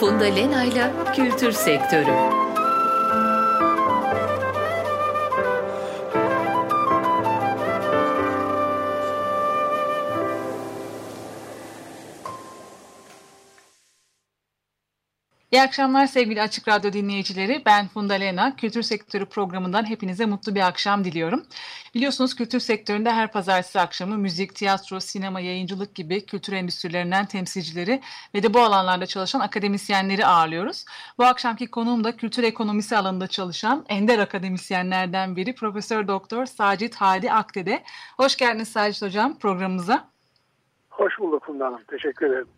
Funda Lena'yla Kültür Sektörü. İyi akşamlar sevgili Açık Radyo dinleyicileri. Ben Funda Lena. Kültür Sektörü programından hepinize mutlu bir akşam diliyorum. Biliyorsunuz kültür sektöründe her pazartesi akşamı müzik, tiyatro, sinema, yayıncılık gibi kültür endüstrilerinden temsilcileri ve de bu alanlarda çalışan akademisyenleri ağırlıyoruz. Bu akşamki konuğum da kültür ekonomisi alanında çalışan ender akademisyenlerden biri Profesör Doktor Sacit Hadi Akdede. Hoş geldiniz Sacit Hocam programımıza. Hoş bulduk Funda Hanım. Teşekkür ederim.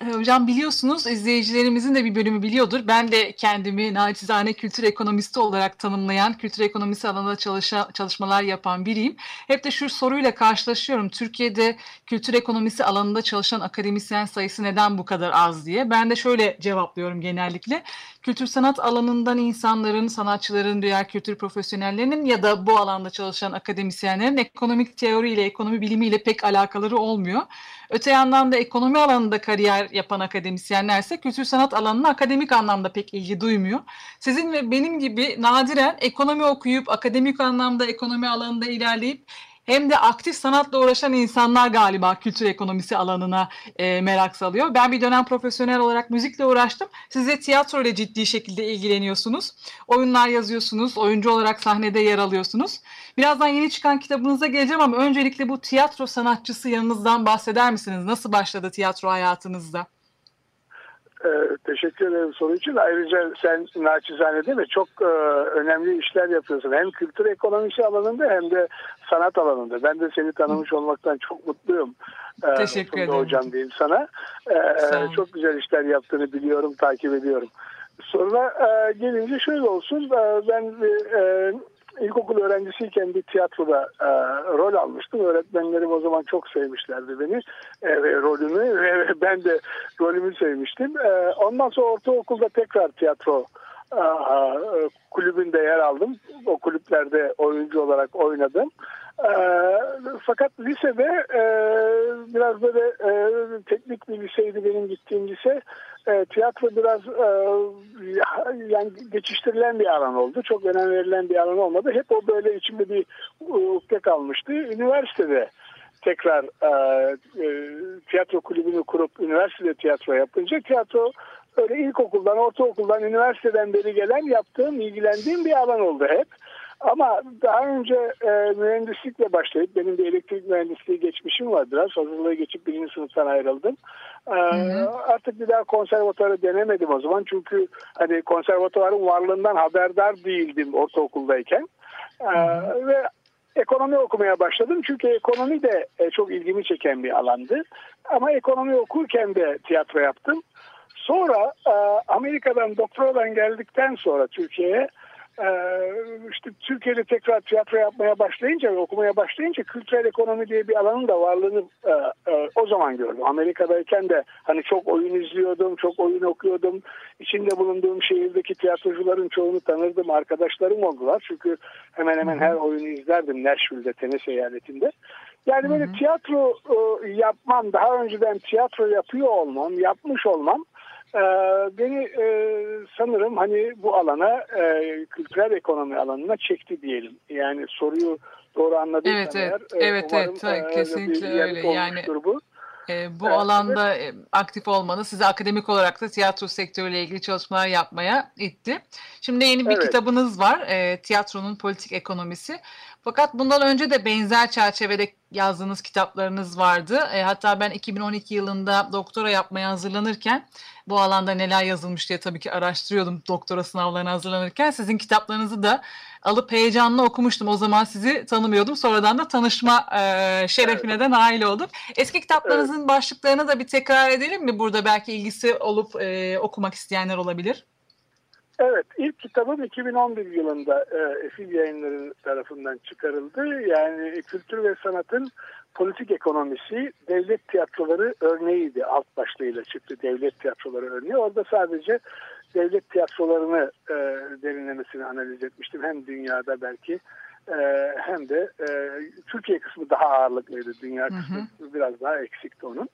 Ee, hocam biliyorsunuz izleyicilerimizin de bir bölümü biliyordur. Ben de kendimi naçizane kültür ekonomisti olarak tanımlayan, kültür ekonomisi alanında çalışa, çalışmalar yapan biriyim. Hep de şu soruyla karşılaşıyorum. Türkiye'de kültür ekonomisi alanında çalışan akademisyen sayısı neden bu kadar az diye. Ben de şöyle cevaplıyorum genellikle. Kültür sanat alanından insanların, sanatçıların, diğer kültür profesyonellerinin ya da bu alanda çalışan akademisyenlerin ekonomik teoriyle, ekonomi bilimiyle pek alakaları olmuyor. Öte yandan da ekonomi alanında kariyer yapan akademisyenler ise kültür sanat alanına akademik anlamda pek ilgi duymuyor. Sizin ve benim gibi nadiren ekonomi okuyup akademik anlamda ekonomi alanında ilerleyip hem de aktif sanatla uğraşan insanlar galiba kültür ekonomisi alanına e, merak salıyor. Ben bir dönem profesyonel olarak müzikle uğraştım. Siz de tiyatro ciddi şekilde ilgileniyorsunuz. Oyunlar yazıyorsunuz, oyuncu olarak sahnede yer alıyorsunuz. Birazdan yeni çıkan kitabınıza geleceğim ama öncelikle bu tiyatro sanatçısı yanınızdan bahseder misiniz? Nasıl başladı tiyatro hayatınızda? Ee, teşekkür ederim soru için. Ayrıca sen naçizane değil mi? Çok e, önemli işler yapıyorsun. Hem kültür ekonomisi alanında hem de sanat alanında. Ben de seni tanımış olmaktan çok mutluyum. Ee, teşekkür ederim. Hocam diyeyim sana. Ee, çok güzel işler yaptığını biliyorum, takip ediyorum. Sonra e, gelince şöyle olsun. E, ben e, ilkokul öğrencisiyken bir tiyatroda e, rol almıştım. Öğretmenlerim o zaman çok sevmişlerdi beni e, ve rolümü ve ben de rolümü sevmiştim. E, ondan sonra ortaokulda tekrar tiyatro e, kulübünde yer aldım. O kulüplerde oyuncu olarak oynadım. E, fakat lisede e, biraz böyle e, teknik bir liseydi benim gittiğim lise. E, tiyatro biraz e, yani geçiştirilen bir alan oldu. Çok önem verilen bir alan olmadı. Hep o böyle içimde bir ukde kalmıştı. Üniversitede tekrar e, e, tiyatro kulübünü kurup üniversitede tiyatro yapınca tiyatro öyle ilkokuldan, ortaokuldan, üniversiteden beri gelen yaptığım, ilgilendiğim bir alan oldu hep. Ama daha önce e, mühendislikle başlayıp benim bir elektrik mühendisliği geçmişim var biraz. Hazırlığı geçip birinci sınıftan ayrıldım. E, Artık bir daha konservatuarı denemedim o zaman. Çünkü hani konservatuarın varlığından haberdar değildim ortaokuldayken. E, ve ekonomi okumaya başladım. Çünkü ekonomi de e, çok ilgimi çeken bir alandı. Ama ekonomi okurken de tiyatro yaptım. Sonra e, Amerika'dan doktoradan geldikten sonra Türkiye'ye ee, işte Türkiye'de tekrar tiyatro yapmaya başlayınca ve okumaya başlayınca kültürel ekonomi diye bir alanın da varlığını e, e, o zaman gördüm. Amerika'dayken de hani çok oyun izliyordum, çok oyun okuyordum. İçinde bulunduğum şehirdeki tiyatrocuların çoğunu tanırdım, arkadaşlarım oldular. Çünkü hemen hemen her oyunu izlerdim Nashville'de, Tennessee eyaletinde. Yani böyle tiyatro e, yapmam, daha önceden tiyatro yapıyor olmam, yapmış olmam e, beni e, sanırım hani bu alana e, kültürel ekonomi alanına çekti diyelim. Yani soruyu doğru anladıysam evet, evet, eğer. Evet umarım, evet e, kesinlikle öyle. Yani bu. E, bu evet, alanda evet. aktif olmanız sizi akademik olarak da tiyatro sektörüyle ilgili çalışmalar yapmaya itti. Şimdi yeni bir evet. kitabınız var. E, tiyatronun politik ekonomisi. Fakat bundan önce de benzer çerçevede yazdığınız kitaplarınız vardı. E, hatta ben 2012 yılında doktora yapmaya hazırlanırken bu alanda neler yazılmış diye tabii ki araştırıyordum doktora sınavlarına hazırlanırken. Sizin kitaplarınızı da alıp heyecanla okumuştum. O zaman sizi tanımıyordum. Sonradan da tanışma e, şerefine evet. de nail oldum. Eski kitaplarınızın evet. başlıklarını da bir tekrar edelim mi? Burada belki ilgisi olup e, okumak isteyenler olabilir. Evet, ilk kitabım 2011 yılında e, Efil Yayınları tarafından çıkarıldı. Yani kültür ve sanatın politik ekonomisi devlet tiyatroları örneğiydi. Alt başlığıyla çıktı devlet tiyatroları örneği. Orada sadece devlet tiyatrolarını e, derinlemesine analiz etmiştim. Hem dünyada belki e, hem de e, Türkiye kısmı daha ağırlıklıydı. Dünya kısmı hı hı. biraz daha eksikti onun.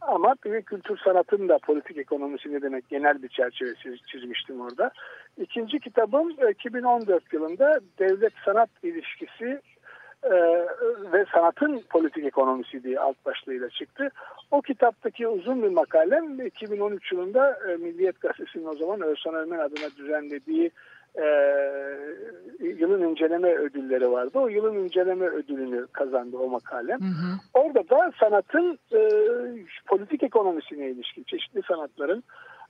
Ama bir kültür sanatın da politik ekonomisi ne demek genel bir çerçeve çizmiştim orada. İkinci kitabım 2014 yılında devlet sanat ilişkisi e, ve sanatın politik ekonomisi diye alt başlığıyla çıktı. O kitaptaki uzun bir makalem 2013 yılında e, Milliyet Gazetesi'nin o zaman Özcan Ömer adına düzenlediği e, yılın inceleme ödülleri vardı. O yılın inceleme ödülünü kazandı o makalem. Hı hı. Orada da sanatın e, politik ekonomisine ilişkin çeşitli sanatların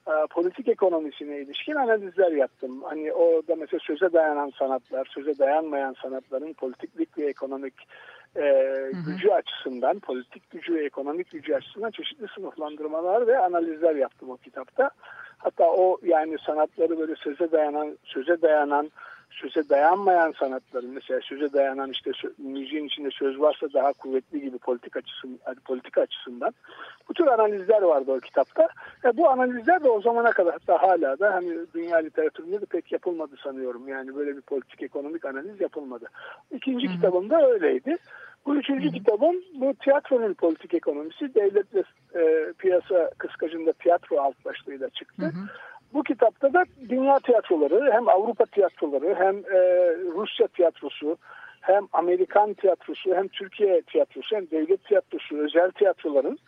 e, politik ekonomisine ilişkin analizler yaptım. Hani orada mesela söze dayanan sanatlar, söze dayanmayan sanatların politiklik ve ekonomik e, hı hı. gücü açısından, politik gücü ve ekonomik gücü açısından çeşitli sınıflandırmalar ve analizler yaptım o kitapta. Hatta o yani sanatları böyle söze dayanan, söze dayanan, söze dayanmayan sanatların mesela söze dayanan işte müziğin içinde söz varsa daha kuvvetli gibi politik açısından, politik açısından bu tür analizler vardı o kitapta. E bu analizler de o zamana kadar hatta hala da hani dünya literatüründe de pek yapılmadı sanıyorum. Yani böyle bir politik ekonomik analiz yapılmadı. İkinci Hı-hı. kitabım da öyleydi. Bu üçüncü kitabım bu tiyatronun politik ekonomisi. Devlet ve e, piyasa kıskacında tiyatro alt başlığıyla çıktı. Hı-hı. Bu kitapta da dünya tiyatroları hem Avrupa tiyatroları hem e, Rusya tiyatrosu hem Amerikan tiyatrosu hem Türkiye tiyatrosu hem devlet tiyatrosu özel tiyatroların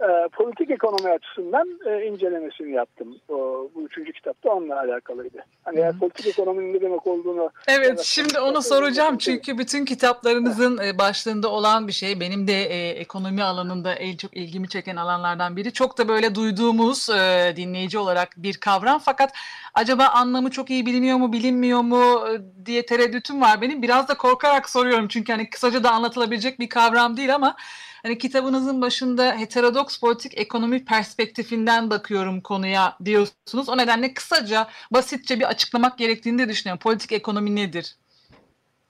e, politik ekonomi açısından e, incelemesini yaptım. O, bu üçüncü kitapta onunla alakalıydı. Hani eğer politik ekonominin ne demek olduğunu... Evet şimdi onu soracağım çünkü bütün kitaplarınızın evet. başlığında olan bir şey. Benim de e, ekonomi alanında en çok ilgimi çeken alanlardan biri. Çok da böyle duyduğumuz e, dinleyici olarak bir kavram fakat acaba anlamı çok iyi biliniyor mu bilinmiyor mu e, diye tereddütüm var benim. Biraz da korkarak soruyorum çünkü hani kısaca da anlatılabilecek bir kavram değil ama Hani kitabınızın başında heterodoks politik ekonomi perspektifinden bakıyorum konuya diyorsunuz. O nedenle kısaca, basitçe bir açıklamak gerektiğini de düşünüyorum. Politik ekonomi nedir?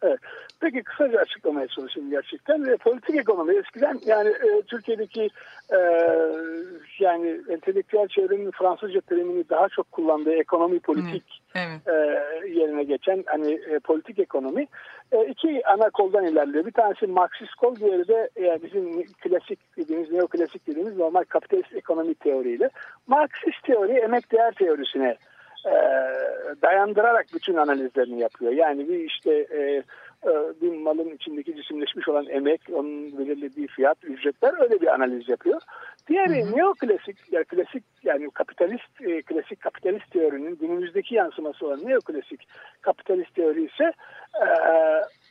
Evet. Peki kısaca açıklamaya çalışayım gerçekten. E, politik ekonomi eskiden yani e, Türkiye'deki e, yani entelektüel çevrenin Fransızca terimini daha çok kullandığı ekonomi politik evet. e, yerine geçen hani e, politik ekonomi e, iki ana koldan ilerliyor. Bir tanesi Marksist kol, diğeri de yani bizim klasik dediğimiz, neoklasik dediğimiz normal kapitalist ekonomi teoriyle. Marksist teori emek değer teorisine e, dayandırarak bütün analizlerini yapıyor. Yani bir işte e, e, bir malın içindeki cisimleşmiş olan emek, onun belirlediği fiyat, ücretler öyle bir analiz yapıyor. Diğeri neoklasik, yani klasik yani kapitalist, e, klasik kapitalist teorinin günümüzdeki yansıması olan neoklasik kapitalist teori ise e,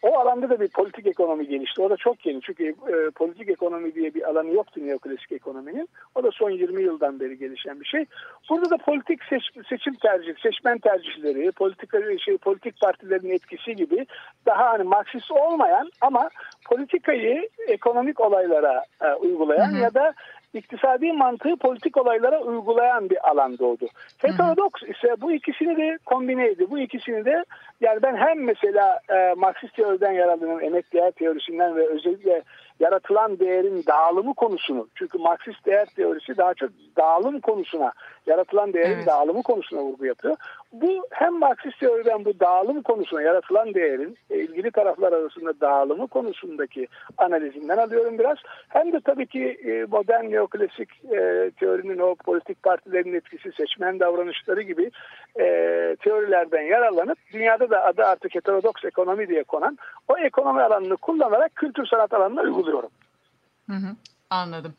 o alanda da bir politik ekonomi gelişti. O da çok yeni çünkü e, politik ekonomi diye bir alanı yoktu neoklasik ekonominin. O da son 20 yıldan beri gelişen bir şey. Burada da politik seç, seçim tercih, seçmen tercihleri, politik şey, politik partilerin etkisi gibi daha hani Marksist olmayan ama politikayı ekonomik olaylara e, uygulayan hı hı. ya da iktisadi mantığı politik olaylara uygulayan bir alan doğdu. Heterodoks ise bu ikisini de kombine ediyor. Bu ikisini de yani ben hem mesela e, Marksist teoriden yararlanan emek değer teorisinden ve özellikle yaratılan değerin dağılımı konusunu çünkü Marksist değer teorisi daha çok dağılım konusuna yaratılan değerin evet. dağılımı konusuna vurgu yapıyor. Bu hem Marksist teoriden bu dağılım konusuna yaratılan değerin e, ilgili taraflar arasında dağılımı konusundaki analizinden alıyorum biraz. Hem de tabii ki e, modern neoklasik e, teorinin o politik partilerin etkisi, seçmen davranışları gibi teorilerden yararlanıp dünyada da adı artık heterodoks ekonomi diye konan o ekonomi alanını kullanarak kültür sanat alanına uyguluyorum. Hı hı, anladım.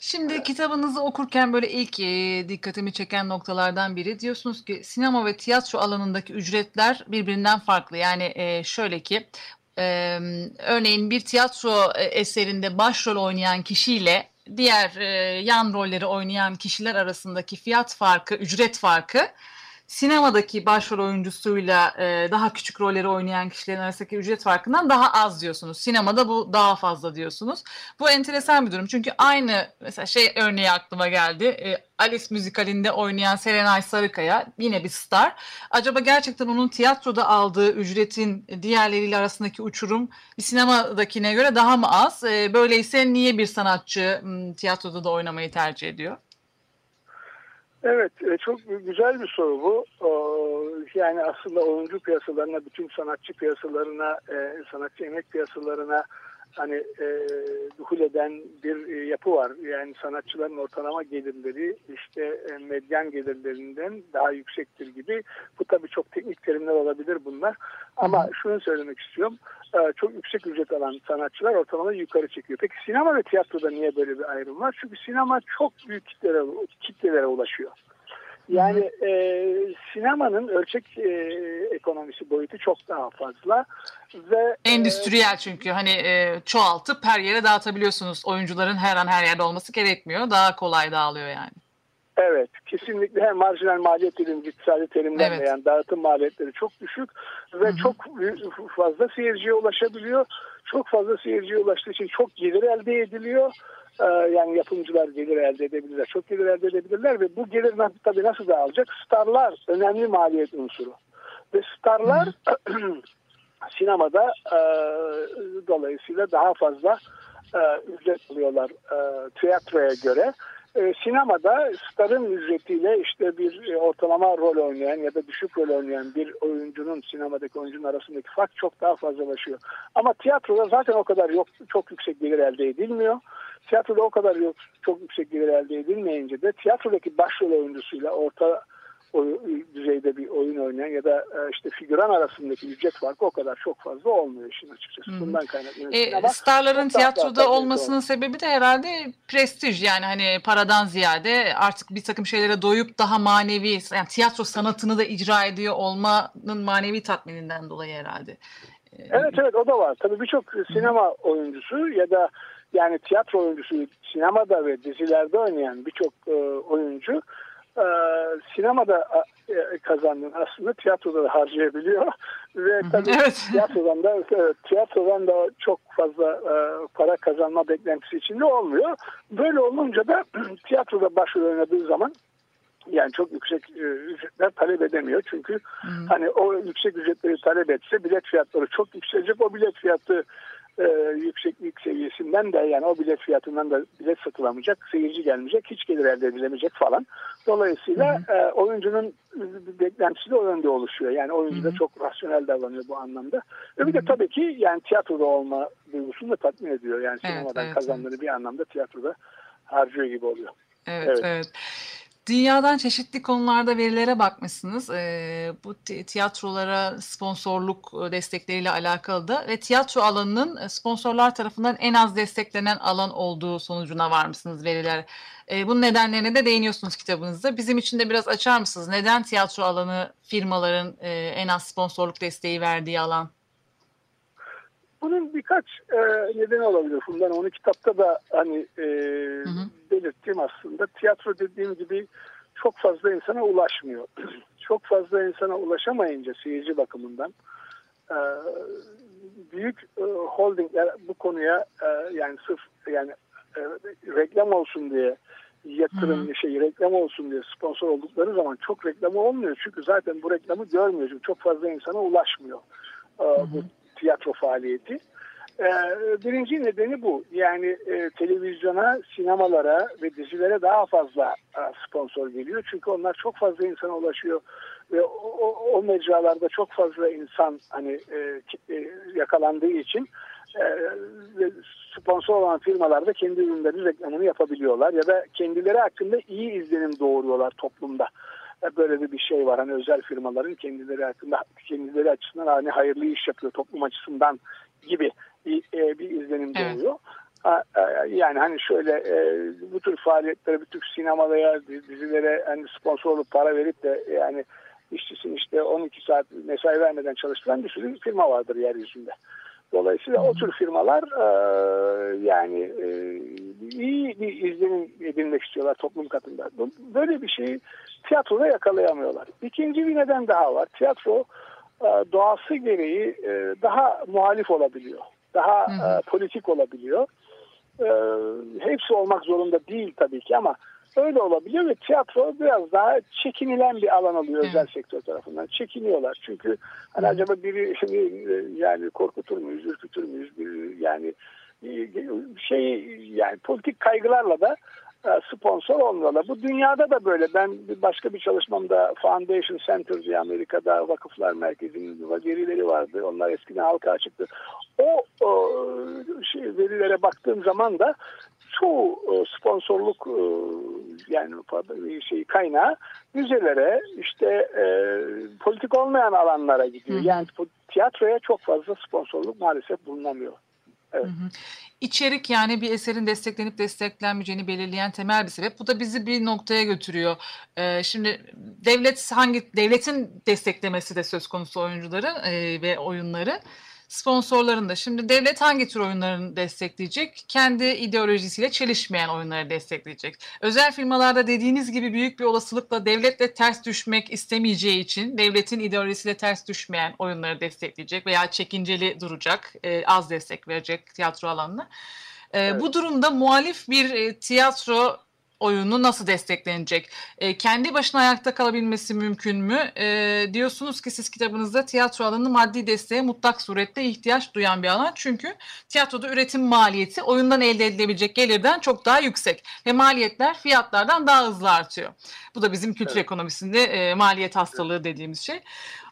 Şimdi evet. kitabınızı okurken böyle ilk e, dikkatimi çeken noktalardan biri diyorsunuz ki sinema ve tiyatro alanındaki ücretler birbirinden farklı. Yani e, şöyle ki e, örneğin bir tiyatro e, eserinde başrol oynayan kişiyle diğer e, yan rolleri oynayan kişiler arasındaki fiyat farkı, ücret farkı sinemadaki başrol oyuncusuyla e, daha küçük rolleri oynayan kişilerin arasındaki ücret farkından daha az diyorsunuz. Sinemada bu daha fazla diyorsunuz. Bu enteresan bir durum. Çünkü aynı mesela şey örneği aklıma geldi. E, Alice müzikalinde oynayan Serenay Sarıkaya yine bir star. Acaba gerçekten onun tiyatroda aldığı ücretin diğerleriyle arasındaki uçurum bir sinemadakine göre daha mı az? E, böyleyse niye bir sanatçı tiyatroda da oynamayı tercih ediyor? Evet, e, çok güzel bir soru bu. Yani aslında oyuncu piyasalarına, bütün sanatçı piyasalarına, e, sanatçı emek piyasalarına hani e, duhul eden bir e, yapı var. Yani sanatçıların ortalama gelirleri işte e, medyan gelirlerinden daha yüksektir gibi. Bu tabii çok teknik terimler olabilir bunlar. Ama şunu söylemek istiyorum. E, çok yüksek ücret alan sanatçılar ortalama yukarı çekiyor. Peki sinema ve tiyatroda niye böyle bir ayrım var? Çünkü sinema çok büyük kitlere, kitlelere ulaşıyor. Yani e, sinemanın ölçek e, ekonomisi boyutu çok daha fazla ve e, endüstriyel çünkü hani e, çoğaltıp her yere dağıtabiliyorsunuz. Oyuncuların her an her yerde olması gerekmiyor. Daha kolay dağılıyor yani. Evet, kesinlikle hem marjinal maliyet dediğimiz iktisadi terimlerle evet. yani dağıtım maliyetleri çok düşük ve Hı-hı. çok fazla seyirciye ulaşabiliyor. Çok fazla seyirciye ulaştığı için çok gelir elde ediliyor ee, yani yapımcılar gelir elde edebilirler. Çok gelir elde edebilirler ve bu gelir tabii nasıl dağılacak? Starlar önemli maliyet unsuru. Ve starlar sinemada e, dolayısıyla daha fazla e, ücret alıyorlar e, tiyatroya göre. E, sinemada starın ücretiyle işte bir e, ortalama rol oynayan ya da düşük rol oynayan bir oyuncunun sinemadaki oyuncunun arasındaki fark çok daha fazlalaşıyor. Ama tiyatroda zaten o kadar yok çok yüksek gelir elde edilmiyor. Tiyatroda o kadar yok, çok yüksek gelir elde edilmeyince de tiyatrodaki başrol oyuncusuyla orta o düzeyde bir oyun oynayan ya da e, işte figüran arasındaki ücret farkı o kadar çok fazla olmuyor işin açıkçası. Hmm. Bundan kaynaklanıyor. E, starların tiyatroda olmasının sebebi de herhalde prestij yani hani paradan ziyade artık bir takım şeylere doyup daha manevi yani tiyatro sanatını da icra ediyor olmanın manevi tatmininden dolayı herhalde. E, evet evet o da var. Tabii birçok sinema oyuncusu ya da yani tiyatro oyuncusu sinemada ve dizilerde oynayan birçok e, oyuncu e, sinemada e, kazandığını aslında tiyatroda da harcayabiliyor ve tabii evet. tiyatrodan da evet, tiyatrodan da çok fazla e, para kazanma beklentisi içinde olmuyor. Böyle olunca da tiyatroda başrol oynadığı zaman yani çok yüksek e, ücretler talep edemiyor. Çünkü hmm. hani o yüksek ücretleri talep etse bilet fiyatları çok yükselecek. O bilet fiyatı e, yükseklik seviyesinden de yani o bilet fiyatından da bilet satılamayacak, seyirci gelmeyecek, hiç gelir elde edilemeyecek falan. Dolayısıyla hı hı. E, oyuncunun beklentisi de o yönde oluşuyor. Yani oyuncu da çok rasyonel davranıyor bu anlamda. Ve bir de tabii ki yani tiyatroda olma duygusunu da tatmin ediyor. Yani sinemadan evet, kazandığını evet. bir anlamda tiyatroda harcıyor gibi oluyor. Evet, evet. evet. Dünyadan çeşitli konularda verilere bakmışsınız. E, bu tiyatrolara sponsorluk e, destekleriyle alakalı da ve tiyatro alanının e, sponsorlar tarafından en az desteklenen alan olduğu sonucuna varmışsınız veriler. E, bunun nedenlerine de değiniyorsunuz kitabınızda. Bizim için de biraz açar mısınız? Neden tiyatro alanı firmaların e, en az sponsorluk desteği verdiği alan? Bunun birkaç e, nedeni olabilir. Bundan onu kitapta da hani e, hı hı. belirttiğim aslında. Tiyatro dediğim gibi çok fazla insana ulaşmıyor. çok fazla insana ulaşamayınca seyirci bakımından e, büyük e, holdingler bu konuya e, yani sırf yani e, reklam olsun diye yatırım hı hı. şey reklam olsun diye sponsor oldukları zaman çok reklamı olmuyor. Çünkü zaten bu reklamı görmüyor. Çünkü çok fazla insana ulaşmıyor. E, hı. Bu tiyatro faaliyeti. Ee, birinci nedeni bu. Yani e, televizyona, sinemalara ve dizilere daha fazla e, sponsor geliyor. Çünkü onlar çok fazla insana ulaşıyor ve o, o, mecralarda çok fazla insan hani e, yakalandığı için sponsor olan firmalar da kendi ürünlerinin reklamını yapabiliyorlar ya da kendileri hakkında iyi izlenim doğuruyorlar toplumda böyle bir bir şey var. Hani özel firmaların kendileri hakkında kendileri açısından hani hayırlı iş yapıyor toplum açısından gibi bir, e, bir izlenim evet. doğuyor. E, yani hani şöyle e, bu tür faaliyetlere, bu tür sinemalara, dizilere hani sponsorluk para verip de yani işçisinin işte 12 saat mesai vermeden çalıştıran bir sürü firma vardır yeryüzünde. Dolayısıyla o tür firmalar e, yani e, iyi bir izlenim edinmek istiyorlar toplum katında. Böyle bir şeyi tiyatroda yakalayamıyorlar. İkinci bir neden daha var. Tiyatro e, doğası gereği e, daha muhalif olabiliyor. Daha e, politik olabiliyor. Hepsi olmak zorunda değil tabii ki ama öyle olabiliyor ve tiyatro biraz daha çekinilen bir alan oluyor özel sektör tarafından. Çekiniyorlar çünkü hani acaba biri yani korkutur muyuz, ürkütür müyüz, biri, yani şey yani politik kaygılarla da e, sponsor olmalı. Bu dünyada da böyle. Ben başka bir çalışmamda Foundation Center diye Amerika'da vakıflar merkezinin verileri vardı. Onlar eskiden halka açıktı. O, o şey, verilere baktığım zaman da çoğu e, sponsorluk e, yani şey kaynağı müzelere işte e, politik olmayan alanlara gidiyor. Yani tiyatroya çok fazla sponsorluk maalesef bulunamıyor. Evet. İçerik yani bir eserin desteklenip desteklenmeyeceğini belirleyen temel bir sebep. Bu da bizi bir noktaya götürüyor. Ee, şimdi devlet hangi devletin desteklemesi de söz konusu oyuncuları e, ve oyunları sponsorların da. Şimdi devlet hangi tür oyunlarını destekleyecek? Kendi ideolojisiyle çelişmeyen oyunları destekleyecek. Özel firmalarda dediğiniz gibi büyük bir olasılıkla devletle ters düşmek istemeyeceği için devletin ideolojisiyle ters düşmeyen oyunları destekleyecek veya çekinceli duracak, e, az destek verecek tiyatro alanına. E, evet. Bu durumda muhalif bir e, tiyatro oyunu nasıl desteklenecek? E, kendi başına ayakta kalabilmesi mümkün mü? E, diyorsunuz ki siz kitabınızda tiyatro alanı maddi desteğe mutlak surette ihtiyaç duyan bir alan. Çünkü tiyatroda üretim maliyeti oyundan elde edilebilecek gelirden çok daha yüksek. Ve maliyetler fiyatlardan daha hızlı artıyor. Bu da bizim kültür evet. ekonomisinde e, maliyet hastalığı dediğimiz şey.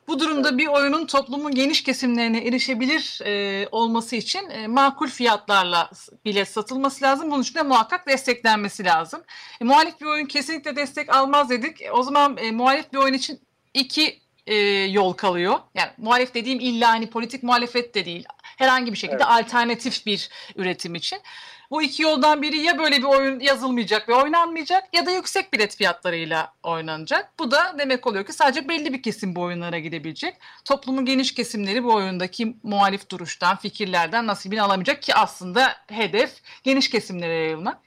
Bu durumda bir oyunun toplumun geniş kesimlerine erişebilir e, olması için e, makul fiyatlarla bilet satılması lazım. Bunun için de muhakkak desteklenmesi lazım. E, muhalif bir oyun kesinlikle destek almaz dedik. E, o zaman e, muhalif bir oyun için iki e, yol kalıyor. Yani muhalif dediğim illa hani politik muhalefet de değil. Herhangi bir şekilde evet. alternatif bir üretim için. Bu iki yoldan biri ya böyle bir oyun yazılmayacak ve oynanmayacak ya da yüksek bilet fiyatlarıyla oynanacak. Bu da demek oluyor ki sadece belli bir kesim bu oyunlara gidebilecek. Toplumun geniş kesimleri bu oyundaki muhalif duruştan, fikirlerden nasibini alamayacak ki aslında hedef geniş kesimlere yayılmak.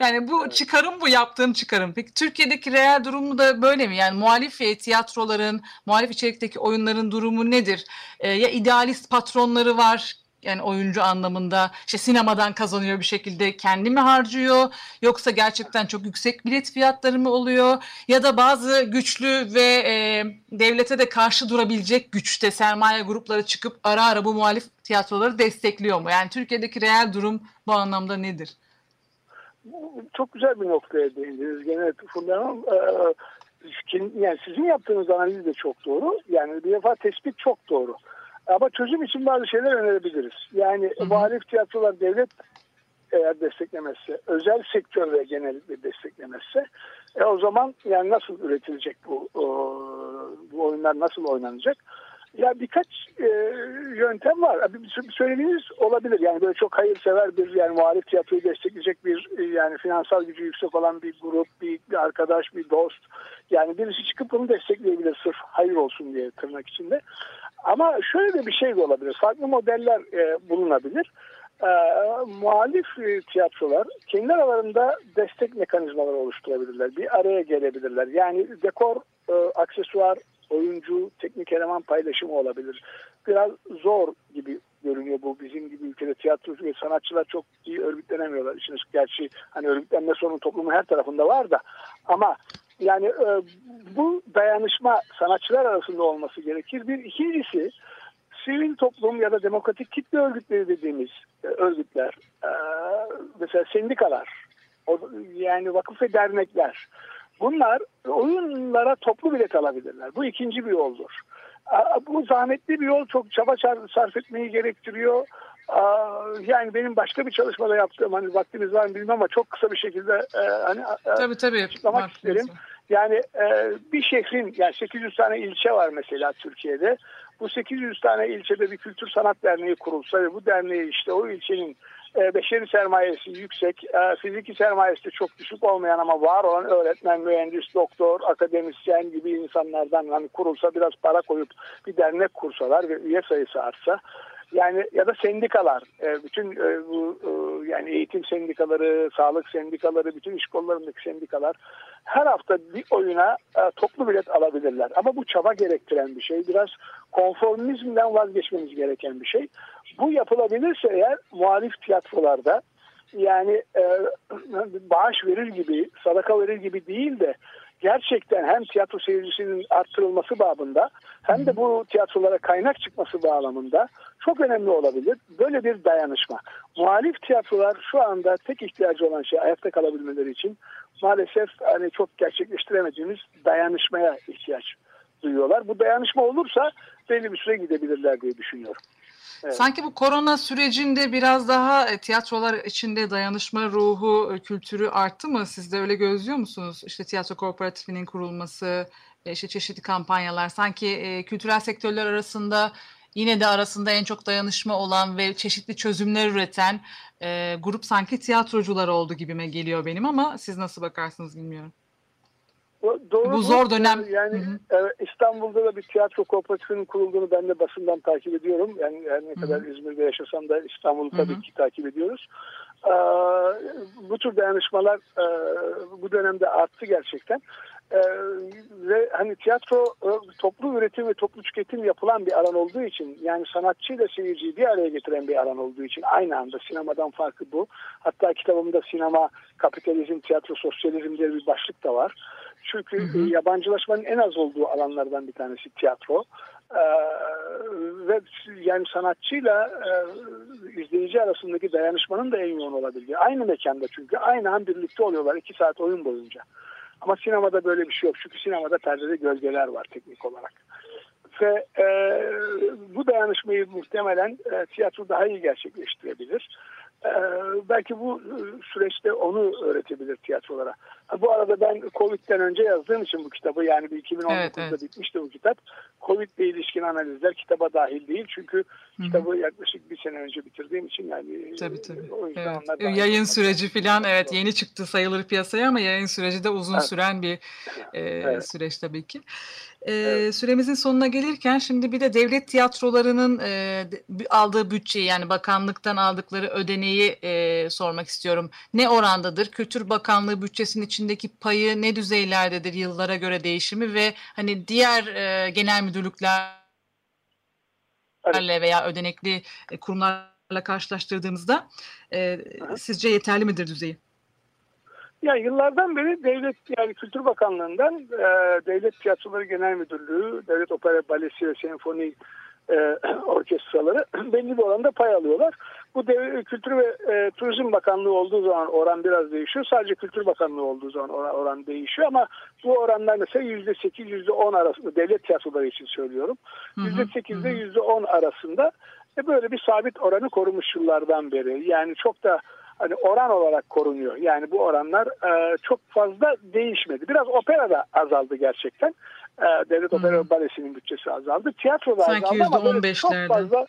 Yani bu çıkarım bu yaptığım çıkarım. Peki Türkiye'deki reel durumu da böyle mi? Yani muhalif tiyatroların, muhalif içerikteki oyunların durumu nedir? Ee, ya idealist patronları var, yani oyuncu anlamında işte sinemadan kazanıyor bir şekilde kendi mi harcıyor yoksa gerçekten çok yüksek bilet fiyatları mı oluyor ya da bazı güçlü ve e, devlete de karşı durabilecek güçte sermaye grupları çıkıp ara ara bu muhalif tiyatroları destekliyor mu? Yani Türkiye'deki reel durum bu anlamda nedir? Çok güzel bir noktaya değindiniz gene Funda Hanım. Ee, yani sizin yaptığınız analiz de çok doğru. Yani bir defa tespit çok doğru. Ama çözüm için bazı şeyler önerebiliriz. Yani muhalif tiyatrolar devlet eğer desteklemezse, özel sektör ve genellikle desteklemezse e, o zaman yani nasıl üretilecek bu o, bu oyunlar nasıl oynanacak? Ya birkaç e, yöntem var. Bir söylediğiniz olabilir. Yani böyle çok hayırsever bir yani muhalif tiyatroyu destekleyecek bir e, yani finansal gücü yüksek olan bir grup, bir, bir arkadaş, bir dost. Yani birisi çıkıp bunu destekleyebilir sırf hayır olsun diye tırnak içinde. Ama şöyle de bir şey de olabilir. Farklı modeller e, bulunabilir. E, muhalif e, tiyatrolar kendi aralarında destek mekanizmaları oluşturabilirler. Bir araya gelebilirler. Yani dekor, e, aksesuar, oyuncu, teknik eleman paylaşımı olabilir. Biraz zor gibi görünüyor bu. Bizim gibi ülkede tiyatro ve sanatçılar çok iyi örgütlenemiyorlar. İşiniz gerçi hani örgütlenme sorunu toplumun her tarafında var da ama yani e, bu dayanışma sanatçılar arasında olması gerekir. Bir ikincisi sivil toplum ya da demokratik kitle örgütleri dediğimiz e, örgütler, e, mesela sendikalar, o, yani vakıf ve dernekler. Bunlar oyunlara toplu bilet alabilirler. Bu ikinci bir yoldur. Bu zahmetli bir yol çok çaba sarf etmeyi gerektiriyor. Yani benim başka bir çalışmada yaptığım hani vaktimiz var mı bilmem ama çok kısa bir şekilde e, hani e, tabii, tabii. açıklamak var, isterim. Yani e, bir şehrin yani 800 tane ilçe var mesela Türkiye'de. Bu 800 tane ilçede bir kültür sanat derneği kurulsa ve bu derneği işte o ilçenin e, beşeri sermayesi yüksek, e, fiziki sermayesi de çok düşük olmayan ama var olan öğretmen, mühendis, doktor, akademisyen gibi insanlardan hani kurulsa biraz para koyup bir dernek kursalar ve üye sayısı artsa yani ya da sendikalar, e, bütün e, bu e, yani eğitim sendikaları, sağlık sendikaları, bütün iş kollarındaki sendikalar her hafta bir oyuna toplu bilet alabilirler. Ama bu çaba gerektiren bir şey. Biraz konformizmden vazgeçmemiz gereken bir şey. Bu yapılabilirse eğer muhalif tiyatrolarda yani bağış verir gibi, sadaka verir gibi değil de gerçekten hem tiyatro seyircisinin arttırılması babında hem de bu tiyatrolara kaynak çıkması bağlamında çok önemli olabilir. Böyle bir dayanışma. Muhalif tiyatrolar şu anda tek ihtiyacı olan şey ayakta kalabilmeleri için maalesef hani çok gerçekleştiremediğimiz dayanışmaya ihtiyaç duyuyorlar. Bu dayanışma olursa belli bir süre gidebilirler diye düşünüyorum. Evet. Sanki bu korona sürecinde biraz daha e, tiyatrolar içinde dayanışma ruhu, e, kültürü arttı mı? Siz de öyle gözlüyor musunuz? İşte tiyatro kooperatifinin kurulması, e, işte çeşitli kampanyalar. Sanki kültürel sektörler arasında yine de arasında en çok dayanışma olan ve çeşitli çözümler üreten grup sanki tiyatrocular oldu gibime geliyor benim ama siz nasıl bakarsınız bilmiyorum. Doğru bu zor dönem. Yani hı hı. İstanbul'da da bir tiyatro kooperatifinin kurulduğunu ben de basından takip ediyorum. Yani her ne kadar hı hı. İzmir'de yaşasam da İstanbul'u tabii ki takip ediyoruz. Ee, bu tür dayanışmalar e, bu dönemde arttı gerçekten. Ee, ve hani tiyatro e, toplu üretim ve toplu tüketim yapılan bir alan olduğu için yani sanatçıyla seyirciyi bir araya getiren bir alan olduğu için aynı anda sinemadan farkı bu. Hatta kitabımda sinema, kapitalizm, tiyatro, sosyalizm diye bir başlık da var. Çünkü hı hı. yabancılaşmanın en az olduğu alanlardan bir tanesi tiyatro. Ee, ve yani sanatçıyla e, izleyici arasındaki dayanışmanın da en yoğun olabildiği. Aynı mekanda çünkü aynı an birlikte oluyorlar iki saat oyun boyunca. Ama sinemada böyle bir şey yok. Çünkü sinemada perdede gölgeler var teknik olarak. Ve e, bu dayanışmayı muhtemelen e, tiyatro daha iyi gerçekleştirebilir. Ee, belki bu e, süreçte onu öğretebilir tiyatrolara. Bu arada ben Covid'den önce yazdığım için bu kitabı yani bir 2019'da evet, evet. bitmişti bu kitap. Covid ile ilişkin analizler kitaba dahil değil. Çünkü Hı-hı. kitabı yaklaşık bir sene önce bitirdiğim için yani tabii, tabii. o yüzden evet. Yayın süreci falan evet yeni çıktı sayılır piyasaya ama yayın süreci de uzun evet. süren bir e, evet. süreç tabii ki. E, evet. Süremizin sonuna gelirken şimdi bir de devlet tiyatrolarının e, aldığı bütçeyi yani bakanlıktan aldıkları ödeneği e, sormak istiyorum. Ne orandadır? Kültür Bakanlığı bütçesinin içindeki payı ne düzeylerdedir yıllara göre değişimi ve hani diğer e, genel müdürlüklerle veya ödenekli e, kurumlarla karşılaştırdığımızda e, sizce yeterli midir düzeyi? Ya yıllardan beri devlet yani Kültür Bakanlığı'ndan e, Devlet Tiyatroları Genel Müdürlüğü, Devlet Opera Balesi ve Senfoni e, orkestraları belli bir oranda pay alıyorlar. Bu dev, Kültür ve e, Turizm Bakanlığı olduğu zaman oran biraz değişiyor. Sadece Kültür Bakanlığı olduğu zaman oran, oran değişiyor ama bu oranlar mesela %8, %10 arasında devlet tiyatroları için söylüyorum. %8 ile %10 arasında e, böyle bir sabit oranı korumuş yıllardan beri. Yani çok da hani oran olarak korunuyor. Yani bu oranlar e, çok fazla değişmedi. Biraz opera da azaldı gerçekten. E, Devlet hmm. Opera Balesi'nin bütçesi azaldı. Tiyatro da azaldı ama böyle çok fazla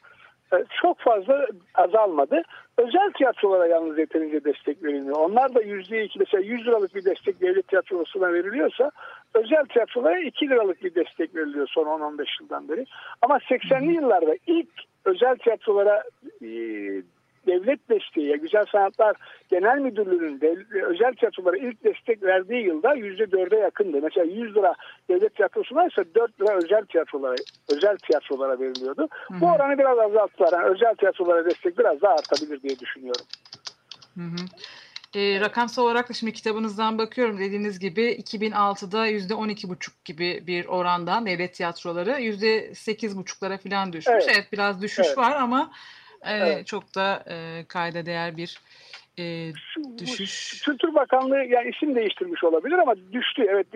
e, çok fazla azalmadı. Özel tiyatrolara yalnız yeterince destek verilmiyor. Onlar da yüzde iki mesela 100 liralık bir destek devlet tiyatrosuna veriliyorsa özel tiyatrolara 2 liralık bir destek veriliyor son 10-15 yıldan beri. Ama 80'li yıllarda ilk özel tiyatrolara e, devlet desteği, Güzel Sanatlar Genel Müdürlüğü'nün özel tiyatrolara ilk destek verdiği yılda yüzde dörde yakındı. Mesela 100 lira devlet tiyatrosuna ise 4 lira özel tiyatrolara özel tiyatrolara veriliyordu. Hı-hı. Bu oranı biraz azalttılar. Yani özel tiyatrolara destek biraz daha artabilir diye düşünüyorum. Hı hı. E, rakamsal olarak da şimdi kitabınızdan bakıyorum dediğiniz gibi 2006'da %12,5 gibi bir orandan devlet tiyatroları %8,5'lara falan düşmüş. Evet, evet biraz düşüş evet. var ama Evet. Çok da e, kayda değer bir e, düşüş. Kültür Bakanlığı yani isim değiştirmiş olabilir ama düştü. Evet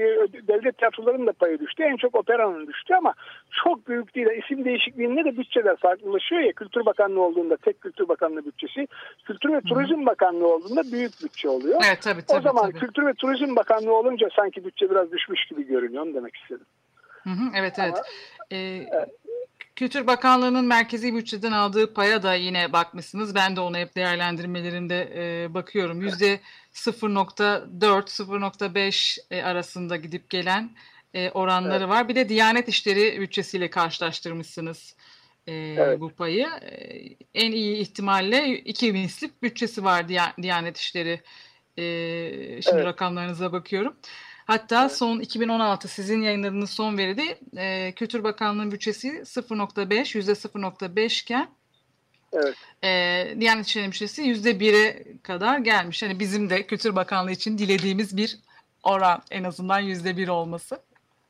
devlet tiyatrolarının da payı düştü. En çok operanın düştü ama çok büyük değil. İsim değişikliğinde de bütçeler farklılaşıyor ya. Kültür Bakanlığı olduğunda tek Kültür Bakanlığı bütçesi. Kültür ve Turizm Hı. Bakanlığı olduğunda büyük bütçe oluyor. Evet tabii tabii. O zaman tabii. Kültür ve Turizm Bakanlığı olunca sanki bütçe biraz düşmüş gibi görünüyor demek istedim. Hı hı, evet evet. Ama, ee, evet. Kültür Bakanlığı'nın merkezi bütçeden aldığı paya da yine bakmışsınız. Ben de ona hep değerlendirmelerinde e, bakıyorum. Yüzde 0.4-0.5 e, arasında gidip gelen e, oranları evet. var. Bir de Diyanet İşleri bütçesiyle karşılaştırmışsınız e, evet. bu payı. E, en iyi ihtimalle iki mislik bütçesi var Diyanet İşleri. E, şimdi evet. rakamlarınıza bakıyorum. Hatta son 2016 sizin yayınladığınız son veride e, Kültür Bakanlığı'nın bütçesi 0.5 yüzde 0.5 iken Evet. E, Diyanet İşleri bütçesi yüzde bire kadar gelmiş. Yani bizim de Kültür Bakanlığı için dilediğimiz bir oran en azından yüzde bir olması.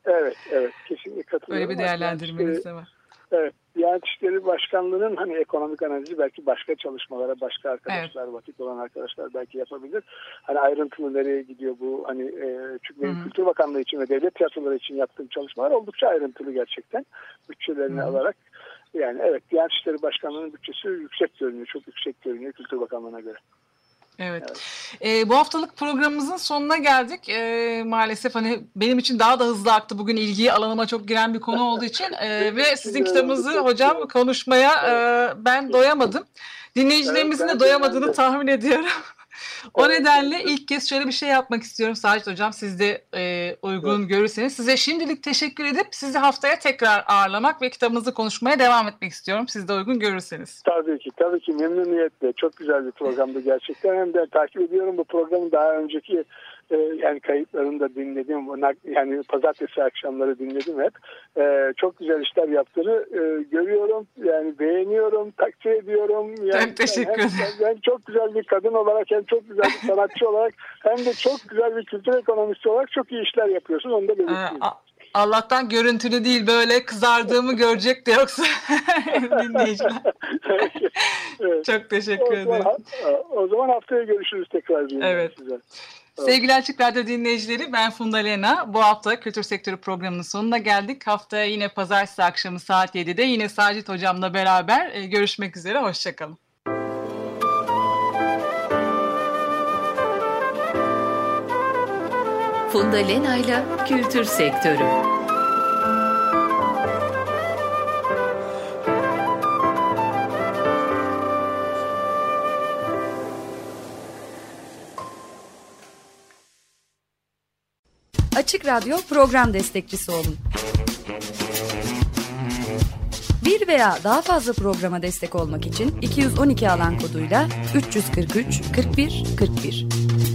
Evet, evet. Kesinlikle katılıyorum. Böyle bir değerlendirmeniz de var. Evet. Diyanet İşleri Başkanlığı'nın hani ekonomik analizi belki başka çalışmalara, başka arkadaşlar, evet. vakit olan arkadaşlar belki yapabilir. Hani ayrıntılı nereye gidiyor bu hani e, çünkü benim Kültür Bakanlığı için ve devlet tiyatroları için yaptığım çalışmalar oldukça ayrıntılı gerçekten. Bütçelerini Hı-hı. alarak yani evet Diyanet İşleri Başkanlığı'nın bütçesi yüksek görünüyor. Çok yüksek görünüyor Kültür Bakanlığı'na göre. Evet. evet. E, bu haftalık programımızın sonuna geldik. E, maalesef hani benim için daha da hızlı aktı bugün ilgiyi alanıma çok giren bir konu olduğu için e, ve sizin kitabınızı hocam konuşmaya e, ben doyamadım. Dinleyicilerimizin de doyamadığını tahmin ediyorum. O nedenle ilk kez şöyle bir şey yapmak istiyorum Sacit Hocam. Siz de e, uygun evet. görürseniz. Size şimdilik teşekkür edip sizi haftaya tekrar ağırlamak ve kitabınızı konuşmaya devam etmek istiyorum. Siz de uygun görürseniz. Tabii ki. Tabii ki memnuniyetle. Çok güzel bir programdı gerçekten. Hem de takip ediyorum bu programı daha önceki e, yani kayıtlarını da dinledim. Yani pazartesi akşamları dinledim hep. E, çok güzel işler yaptığını e, görüyorum. Yani beğeniyorum, takdir ediyorum. Yani, çok teşekkür ederim. Hem, hem çok güzel bir kadın olarak hem çok güzel bir sanatçı olarak hem de çok güzel bir kültür ekonomisti olarak çok iyi işler yapıyorsun. Onu da belirteyim. Allah'tan görüntülü değil böyle kızardığımı görecek de yoksa dinleyiciler. Çok teşekkür ederim. O zaman haftaya görüşürüz tekrar. Evet. Size. Sevgili Açık Radyo dinleyicileri ben Funda Lena. Bu hafta Kültür Sektörü programının sonuna geldik. Haftaya yine pazartesi akşamı saat 7'de yine Sacit Hocam'la beraber e, görüşmek üzere. Hoşçakalın. Funda Lena ile Kültür Sektörü. Açık Radyo program destekçisi olun. Bir veya daha fazla programa destek olmak için 212 alan koduyla 343 41 41.